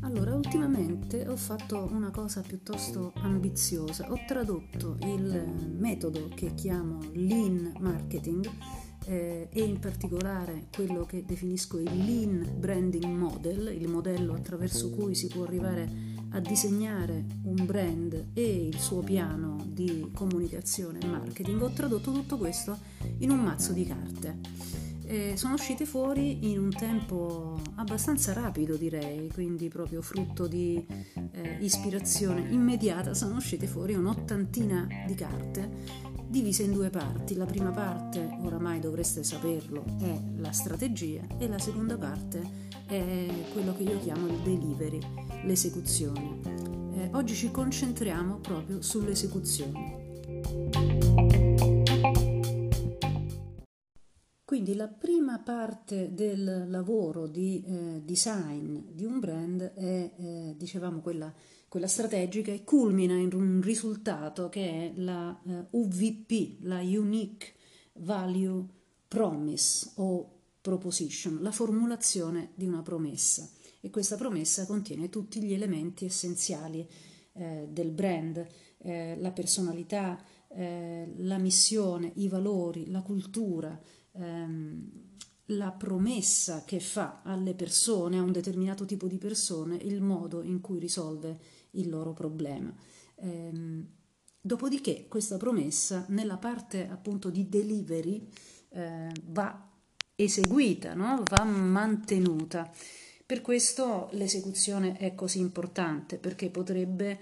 Allora, ultimamente ho fatto una cosa piuttosto ambiziosa. Ho tradotto il metodo che chiamo lean marketing eh, e in particolare quello che definisco il lean branding model, il modello attraverso cui si può arrivare a disegnare un brand e il suo piano di comunicazione e marketing. Ho tradotto tutto questo in un mazzo di carte. Eh, sono uscite fuori in un tempo abbastanza rapido direi, quindi proprio frutto di eh, ispirazione immediata, sono uscite fuori un'ottantina di carte divise in due parti. La prima parte, oramai dovreste saperlo, è la strategia e la seconda parte è quello che io chiamo il delivery, l'esecuzione. Eh, oggi ci concentriamo proprio sull'esecuzione. Quindi la prima parte del lavoro di eh, design di un brand è, eh, dicevamo, quella quella strategica e culmina in un risultato che è la eh, UVP, la Unique Value Promise o Proposition, la formulazione di una promessa. E questa promessa contiene tutti gli elementi essenziali eh, del brand, eh, la personalità, eh, la missione, i valori, la cultura, ehm, la promessa che fa alle persone, a un determinato tipo di persone, il modo in cui risolve il loro problema. Ehm, dopodiché questa promessa nella parte appunto di delivery eh, va eseguita, no? va mantenuta. Per questo l'esecuzione è così importante perché potrebbe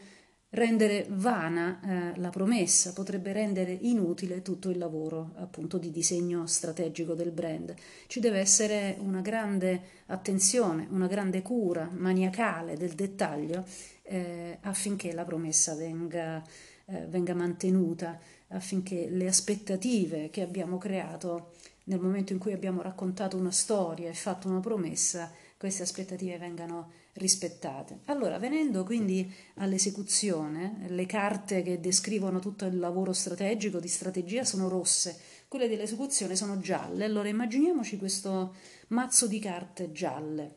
rendere vana eh, la promessa, potrebbe rendere inutile tutto il lavoro appunto di disegno strategico del brand. Ci deve essere una grande attenzione, una grande cura maniacale del dettaglio eh, affinché la promessa venga, eh, venga mantenuta, affinché le aspettative che abbiamo creato nel momento in cui abbiamo raccontato una storia e fatto una promessa, queste aspettative vengano rispettate. Allora, venendo quindi all'esecuzione, le carte che descrivono tutto il lavoro strategico di strategia sono rosse, quelle dell'esecuzione sono gialle. Allora, immaginiamoci questo mazzo di carte gialle.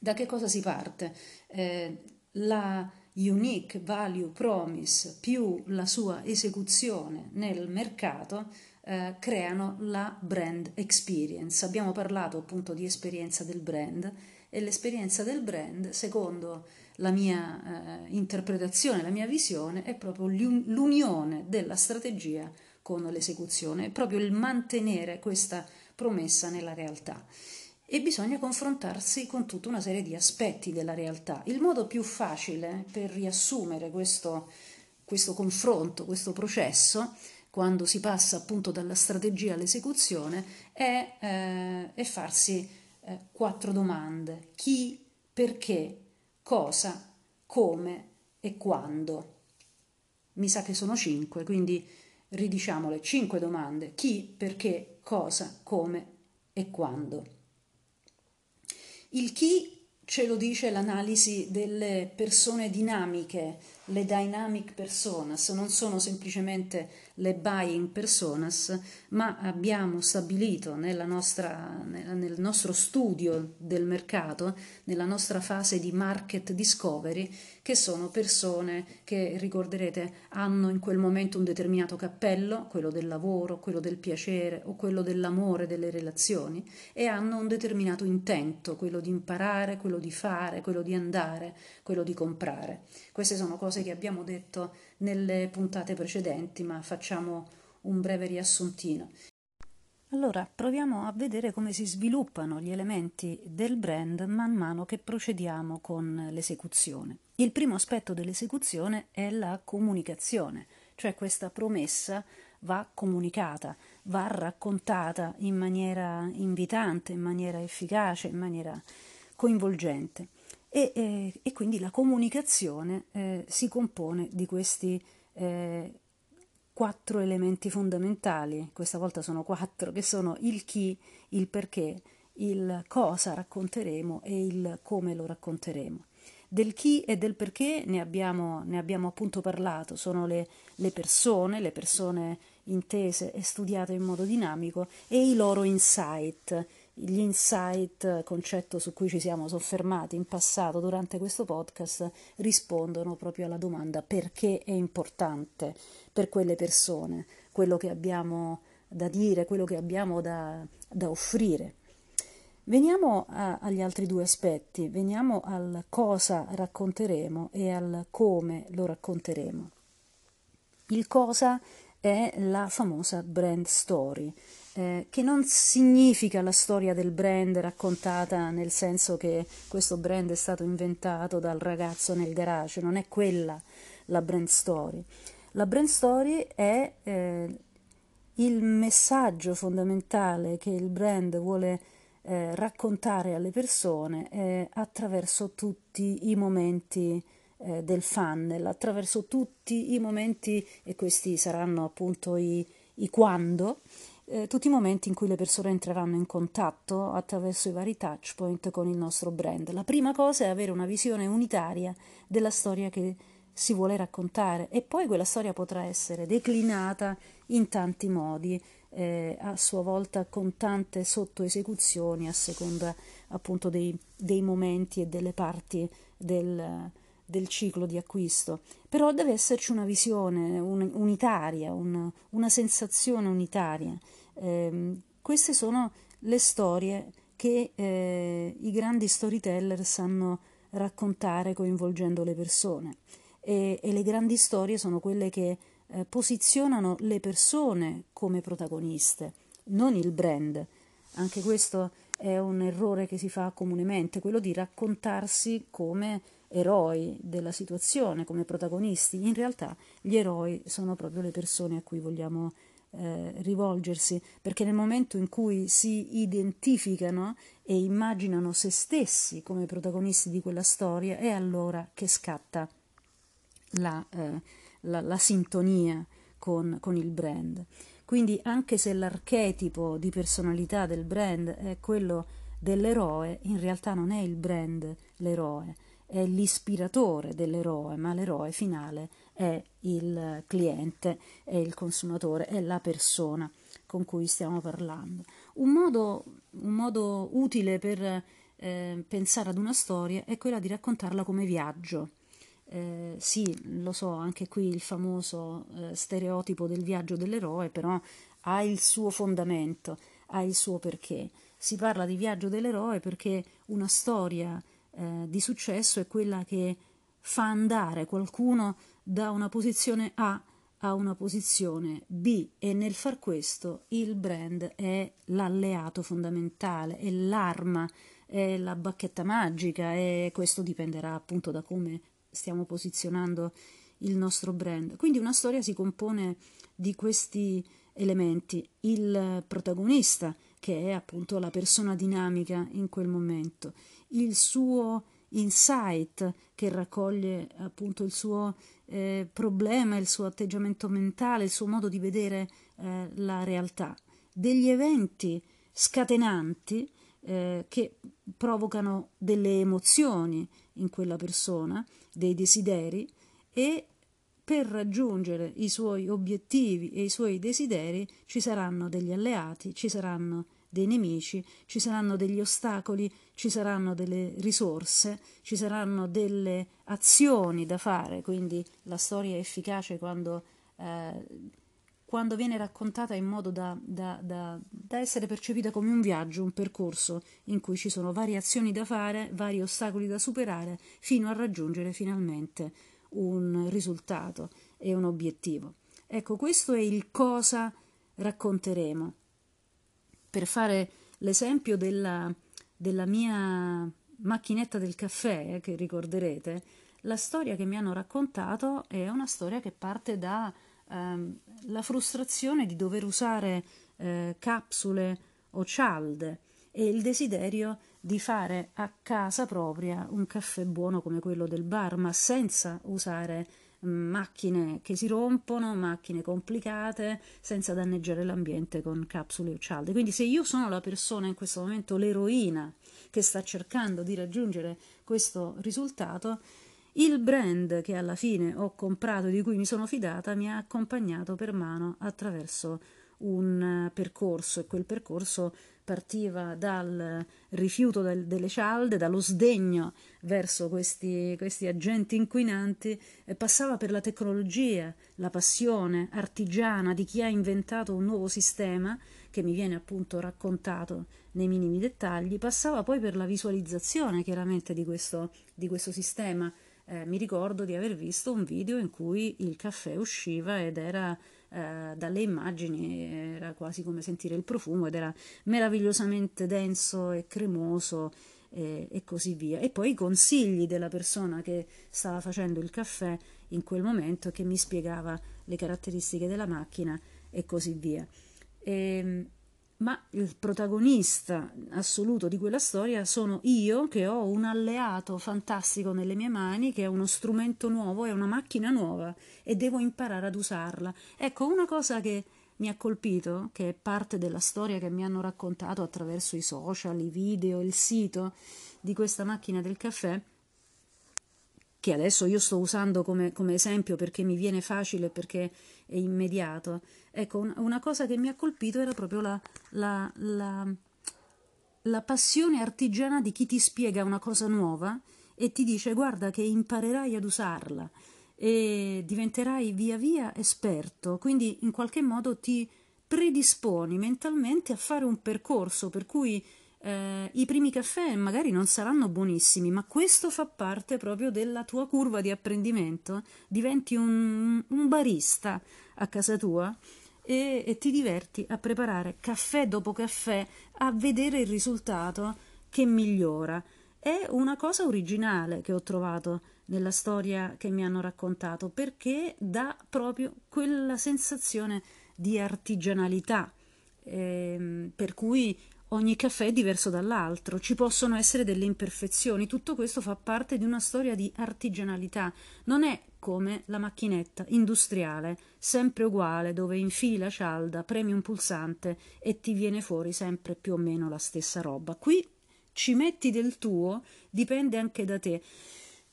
Da che cosa si parte? Eh, la unique value promise più la sua esecuzione nel mercato eh, creano la brand experience. Abbiamo parlato appunto di esperienza del brand e l'esperienza del brand, secondo la mia eh, interpretazione, la mia visione, è proprio l'unione della strategia con l'esecuzione, è proprio il mantenere questa promessa nella realtà e bisogna confrontarsi con tutta una serie di aspetti della realtà. Il modo più facile per riassumere questo, questo confronto, questo processo, quando si passa appunto dalla strategia all'esecuzione, è, eh, è farsi eh, quattro domande. Chi, perché, cosa, come e quando. Mi sa che sono cinque, quindi ridiciamole cinque domande. Chi, perché, cosa, come e quando. Il chi ce lo dice l'analisi delle persone dinamiche, le dynamic personas, non sono semplicemente le buying personas, ma abbiamo stabilito nostra, nel nostro studio del mercato, nella nostra fase di market discovery, che sono persone che ricorderete hanno in quel momento un determinato cappello, quello del lavoro, quello del piacere o quello dell'amore, delle relazioni, e hanno un determinato intento, quello di imparare, quello di fare, quello di andare, quello di comprare. Queste sono cose che abbiamo detto nelle puntate precedenti, ma facciamo un breve riassuntino. Allora, proviamo a vedere come si sviluppano gli elementi del brand man mano che procediamo con l'esecuzione. Il primo aspetto dell'esecuzione è la comunicazione, cioè questa promessa va comunicata, va raccontata in maniera invitante, in maniera efficace, in maniera coinvolgente. E, eh, e quindi la comunicazione eh, si compone di questi eh, quattro elementi fondamentali, questa volta sono quattro, che sono il chi, il perché, il cosa racconteremo e il come lo racconteremo. Del chi e del perché ne abbiamo, ne abbiamo appunto parlato, sono le, le persone, le persone intese e studiate in modo dinamico e i loro insight, gli insight, concetto su cui ci siamo soffermati in passato durante questo podcast, rispondono proprio alla domanda perché è importante per quelle persone quello che abbiamo da dire, quello che abbiamo da, da offrire. Veniamo a, agli altri due aspetti, veniamo al cosa racconteremo e al come lo racconteremo. Il cosa è la famosa brand story, eh, che non significa la storia del brand raccontata nel senso che questo brand è stato inventato dal ragazzo nel garage, non è quella la brand story. La brand story è eh, il messaggio fondamentale che il brand vuole eh, raccontare alle persone eh, attraverso tutti i momenti eh, del funnel, attraverso tutti i momenti, e questi saranno appunto i, i quando, eh, tutti i momenti in cui le persone entreranno in contatto attraverso i vari touch point con il nostro brand. La prima cosa è avere una visione unitaria della storia che si vuole raccontare e poi quella storia potrà essere declinata in tanti modi, eh, a sua volta con tante sottoesecuzioni a seconda appunto dei, dei momenti e delle parti del, del, ciclo di acquisto. Però deve esserci una visione un, unitaria, un, una sensazione unitaria. Eh, queste sono le storie che eh, i grandi storyteller sanno raccontare coinvolgendo le persone e, e le grandi storie sono quelle che eh, posizionano le persone come protagoniste, non il brand. Anche questo è un errore che si fa comunemente, quello di raccontarsi come eroi della situazione, come protagonisti. In realtà gli eroi sono proprio le persone a cui vogliamo eh, rivolgersi, perché nel momento in cui si identificano e immaginano se stessi come protagonisti di quella storia, è allora che scatta la, eh, la, la sintonia con, con il brand. Quindi anche se l'archetipo di personalità del brand è quello dell'eroe, in realtà non è il brand l'eroe, è l'ispiratore dell'eroe, ma l'eroe finale è il cliente, è il consumatore, è la persona con cui stiamo parlando. Un modo, un modo utile per eh, pensare ad una storia è quella di raccontarla come viaggio. Eh, sì, lo so, anche qui il famoso eh, stereotipo del viaggio dell'eroe, però ha il suo fondamento, ha il suo perché. Si parla di viaggio dell'eroe perché una storia eh, di successo è quella che fa andare qualcuno da una posizione A a una posizione B. E nel far questo il brand è l'alleato fondamentale, è l'arma, è la bacchetta magica. E questo dipenderà appunto da come stiamo posizionando il nostro brand. Quindi una storia si compone di questi elementi, il protagonista che è appunto la persona dinamica in quel momento, il suo insight che raccoglie appunto il suo eh, problema, il suo atteggiamento mentale, il suo modo di vedere eh, la realtà, degli eventi scatenanti eh, che provocano delle emozioni in quella persona dei desideri e per raggiungere i suoi obiettivi e i suoi desideri ci saranno degli alleati, ci saranno dei nemici, ci saranno degli ostacoli, ci saranno delle risorse, ci saranno delle azioni da fare, quindi la storia è efficace quando, eh, quando viene raccontata in modo da, da, da, da, essere percepita come un viaggio, un percorso in cui ci sono varie azioni da fare, vari ostacoli da superare, fino a raggiungere finalmente un risultato e un obiettivo. Ecco, questo è il cosa racconteremo. Per fare l'esempio della, della mia macchinetta del caffè, eh, che ricorderete, la storia che mi hanno raccontato è una storia che parte da ehm, frustrazione di dover usare eh, capsule o cialde e il desiderio di fare a casa propria un caffè buono come quello del bar, ma senza usare mm, macchine che si rompono, macchine complicate, senza danneggiare l'ambiente con capsule cialde. Quindi se io sono la persona in questo momento, l'eroina che sta cercando di raggiungere questo risultato, il brand che alla fine ho comprato, di cui mi sono fidata, mi ha accompagnato per mano attraverso un percorso e quel percorso partiva dal rifiuto del, delle cialde, dallo sdegno verso questi, questi agenti inquinanti passava per la tecnologia, la passione artigiana di chi ha inventato un nuovo sistema che mi viene appunto raccontato nei minimi dettagli, passava poi per la visualizzazione chiaramente di questo, di questo sistema. Eh, mi ricordo di aver visto un video in cui il caffè usciva ed era eh, dalle immagini era quasi come sentire il profumo ed era meravigliosamente denso e cremoso e, e così via. E poi i consigli della persona che stava facendo il caffè in quel momento che mi spiegava le caratteristiche della macchina e così via. E, ehm, ma il protagonista assoluto di quella storia sono io che ho un alleato fantastico nelle mie mani che è uno strumento nuovo, è una macchina nuova e devo imparare ad usarla. Ecco, una cosa che mi ha colpito, che è parte della storia che mi hanno raccontato attraverso i social, i video, il sito di questa macchina del caffè, che adesso io sto usando come, come esempio perché mi viene facile, perché è immediato. Ecco, un, una cosa che mi ha colpito era proprio la, la, la, la passione artigiana di chi ti spiega una cosa nuova e ti dice guarda che imparerai ad usarla e diventerai via via esperto, quindi in qualche modo ti predisponi mentalmente a fare un percorso per cui eh, i primi caffè magari non saranno buonissimi, ma questo fa parte proprio della tua curva di apprendimento, diventi un, un barista a casa tua e, e ti diverti a preparare caffè dopo caffè, a vedere il risultato che migliora. È una cosa originale che ho trovato nella storia che mi hanno raccontato perché dà proprio quella sensazione di artigianalità, ehm, per cui Ogni caffè è diverso dall'altro, ci possono essere delle imperfezioni, tutto questo fa parte di una storia di artigianalità, non è come la macchinetta industriale, sempre uguale, dove infili la cialda, premi un pulsante e ti viene fuori sempre più o meno la stessa roba. Qui ci metti del tuo, dipende anche da te.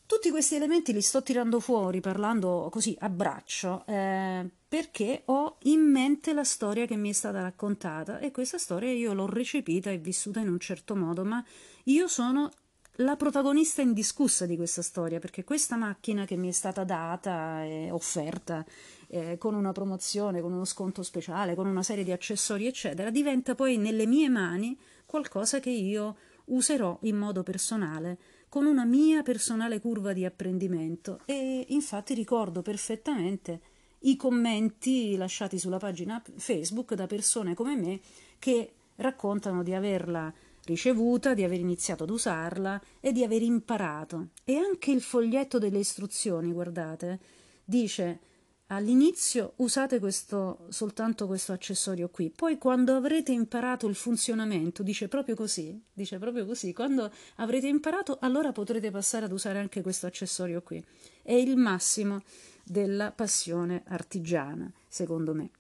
Tutti questi elementi li sto tirando fuori parlando così a braccio eh, perché ho in mente la storia che mi è stata raccontata e questa storia io l'ho recepita e vissuta in un certo modo, ma io sono la protagonista indiscussa di questa storia perché questa macchina che mi è stata data e offerta eh, con una promozione, con uno sconto speciale, con una serie di accessori eccetera, diventa poi nelle mie mani qualcosa che io userò in modo personale con una mia personale curva di apprendimento e infatti ricordo perfettamente i commenti lasciati sulla pagina Facebook da persone come me che raccontano di averla ricevuta, di aver iniziato ad usarla e di aver imparato. E anche il foglietto delle istruzioni, guardate, dice All'inizio usate questo, soltanto questo accessorio qui, poi quando avrete imparato il funzionamento, dice proprio così, dice proprio così, quando avrete imparato allora potrete passare ad usare anche questo accessorio qui. È il massimo della passione artigiana, secondo me.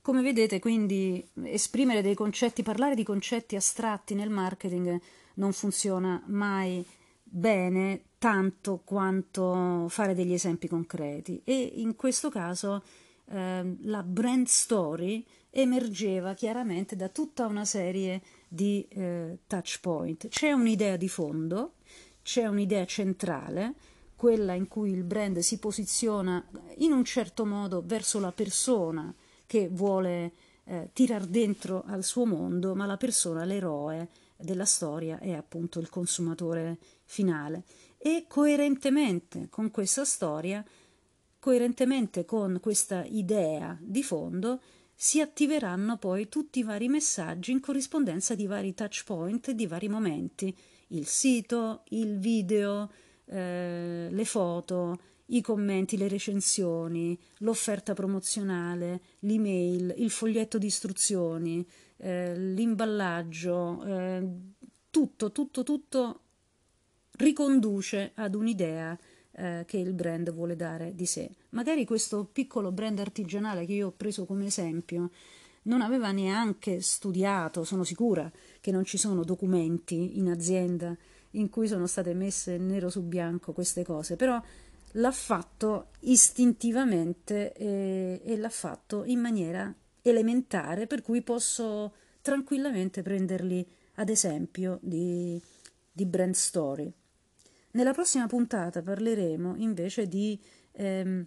Come vedete, quindi esprimere dei concetti, parlare di concetti astratti nel marketing non funziona mai bene tanto quanto fare degli esempi concreti e in questo caso eh, la brand story emergeva chiaramente da tutta una serie di eh, touch point. C'è un'idea di fondo, c'è un'idea centrale, quella in cui il brand si posiziona in un certo modo verso la persona che vuole eh, tirar dentro al suo mondo, ma la persona, l'eroe della storia è appunto il consumatore finale e coerentemente con questa storia, coerentemente con questa idea di fondo, si attiveranno poi tutti i vari messaggi in corrispondenza di vari touch point, di vari momenti, il sito, il video, eh, le foto, i commenti, le recensioni, l'offerta promozionale, l'email, il foglietto di istruzioni, eh, l'imballaggio, eh, tutto, tutto, tutto riconduce ad un'idea eh, che il brand vuole dare di sé. Magari questo piccolo brand artigianale che io ho preso come esempio non aveva neanche studiato, sono sicura che non ci sono documenti in azienda in cui sono state messe nero su bianco queste cose, però l'ha fatto istintivamente e, e l'ha fatto in maniera elementare per cui posso tranquillamente prenderli ad esempio di, di brand story. Nella prossima puntata parleremo invece di, ehm,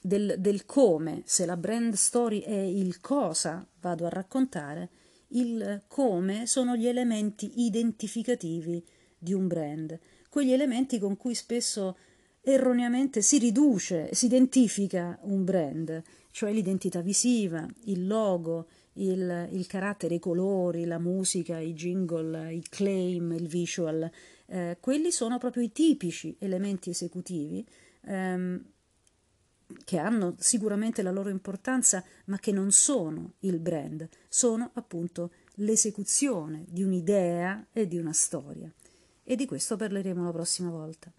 del, del, come, se la brand story è il cosa vado a raccontare, il come sono gli elementi identificativi di un brand, quegli elementi con cui spesso erroneamente si riduce, si identifica un brand, cioè l'identità visiva, il logo, il, il carattere, i colori, la musica, i jingle, il claim, il visual, eh, quelli sono proprio i tipici elementi esecutivi ehm, che hanno sicuramente la loro importanza, ma che non sono il brand, sono appunto l'esecuzione di un'idea e di una storia. E di questo parleremo la prossima volta.